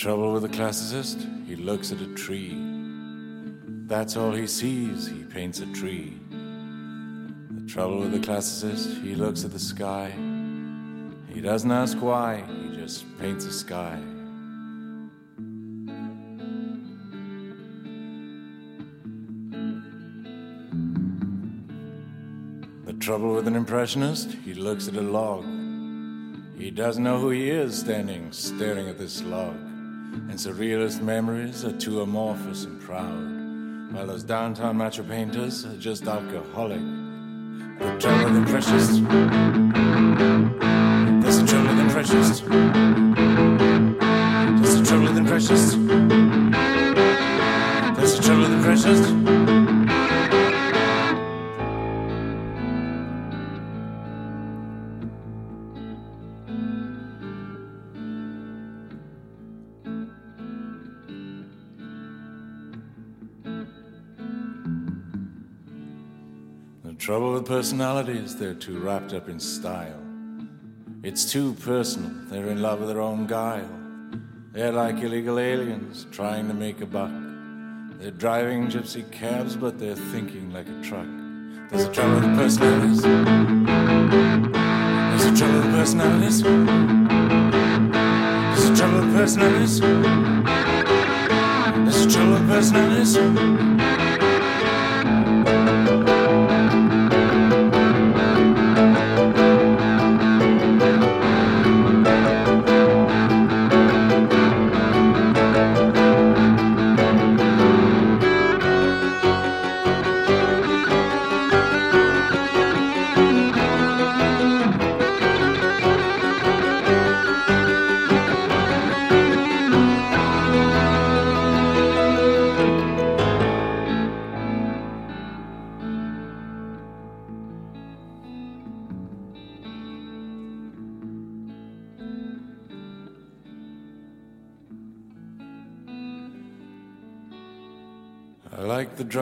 trouble with the classicist, he looks at a tree. That's all he sees, he paints a tree. The trouble with the classicist, he looks at the sky. He doesn't ask why, he just paints a sky. The trouble with an impressionist, he looks at a log. He doesn't know who he is standing, staring at this log. And surrealist memories are too amorphous and proud. While those downtown macho painters are just alcoholic. The trouble with impressionists. There's the trouble with impressionists. There's the trouble with impressionists. There's the trouble with impressionists. Trouble with personalities, they're too wrapped up in style. It's too personal, they're in love with their own guile. They're like illegal aliens trying to make a buck. They're driving gypsy cabs, but they're thinking like a truck. There's a trouble with personalities. There's a trouble with personalities. There's a trouble with personalities. There's a trouble with personalities. I like the drum.